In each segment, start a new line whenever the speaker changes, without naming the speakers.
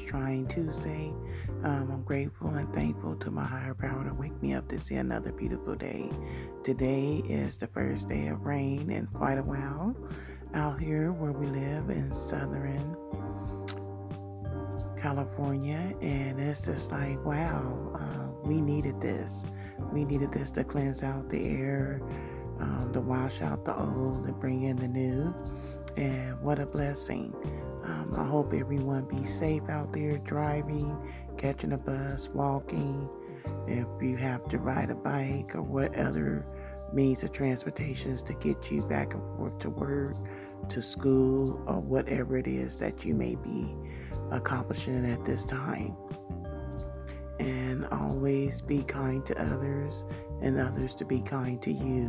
trying Tuesday. Um, I'm grateful and thankful to my higher power to wake me up to see another beautiful day. Today is the first day of rain in quite a while out here where we live in southern California, and it's just like, wow, uh, we needed this. We needed this to cleanse out the air, um, to wash out the old, and bring in the new. And what a blessing. Um, I hope everyone be safe out there driving, catching a bus, walking. If you have to ride a bike or what other means of transportations to get you back and forth to work, to school, or whatever it is that you may be accomplishing at this time. And always be kind to others and others to be kind to you.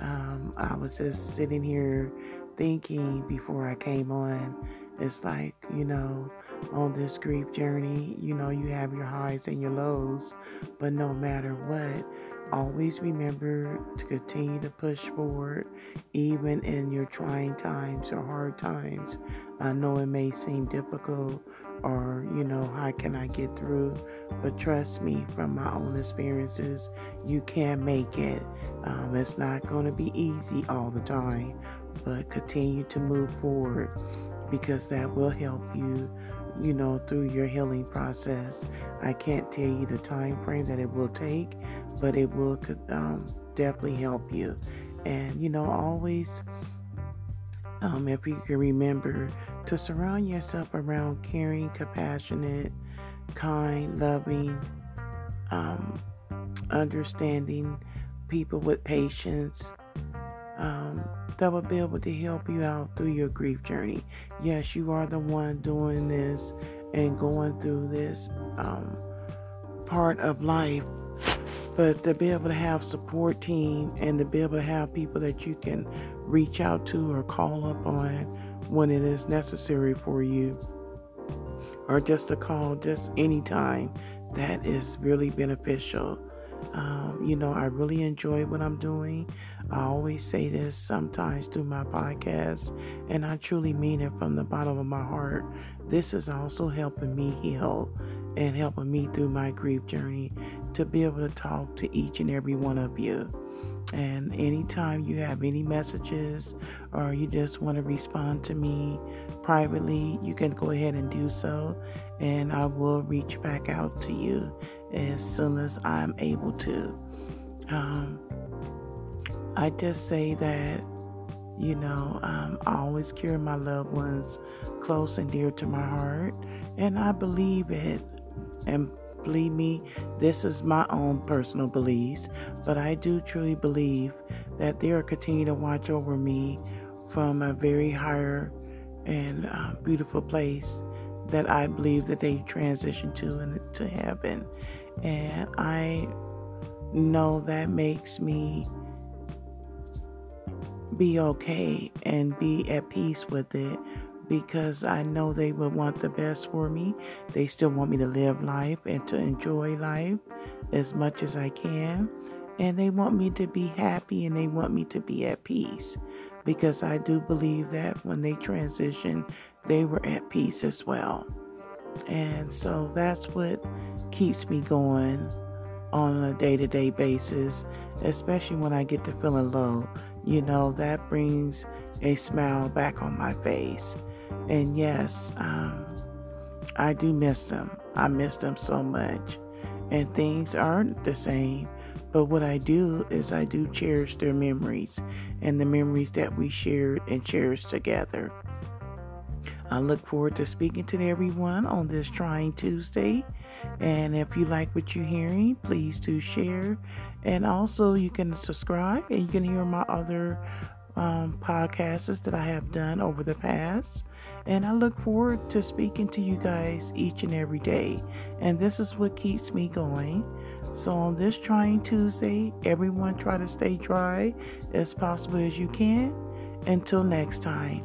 Um, I was just sitting here thinking before I came on it's like, you know, on this grief journey, you know, you have your highs and your lows, but no matter what, always remember to continue to push forward, even in your trying times or hard times. I know it may seem difficult or, you know, how can I get through? But trust me, from my own experiences, you can make it. Um, it's not going to be easy all the time, but continue to move forward because that will help you, you know, through your healing process. I can't tell you the time frame that it will take, but it will um, definitely help you. And, you know, always, um, if you can remember to surround yourself around caring, compassionate, kind, loving, um, understanding people with patience. Um, that will be able to help you out through your grief journey. Yes, you are the one doing this and going through this um, part of life, but to be able to have support team and to be able to have people that you can reach out to or call up on when it is necessary for you or just a call just anytime that is really beneficial um, you know, I really enjoy what I'm doing. I always say this sometimes through my podcast, and I truly mean it from the bottom of my heart. This is also helping me heal and helping me through my grief journey to be able to talk to each and every one of you. And anytime you have any messages or you just want to respond to me privately, you can go ahead and do so. And I will reach back out to you as soon as I'm able to. Um, I just say that, you know, um, I always carry my loved ones close and dear to my heart. And I believe it. And believe me, this is my own personal beliefs, but I do truly believe that they are continuing to watch over me from a very higher and uh, beautiful place that I believe that they transition to and to heaven. And I know that makes me be okay and be at peace with it because I know they would want the best for me. They still want me to live life and to enjoy life as much as I can. And they want me to be happy and they want me to be at peace because I do believe that when they transitioned, they were at peace as well. And so that's what keeps me going on a day to day basis, especially when I get to feeling low. You know, that brings a smile back on my face. And yes, um, I do miss them. I miss them so much. And things aren't the same. But what I do is I do cherish their memories and the memories that we shared and cherished together. I look forward to speaking to everyone on this trying Tuesday. And if you like what you're hearing, please do share. And also, you can subscribe and you can hear my other um, podcasts that I have done over the past. And I look forward to speaking to you guys each and every day. And this is what keeps me going. So, on this trying Tuesday, everyone try to stay dry as possible as you can. Until next time,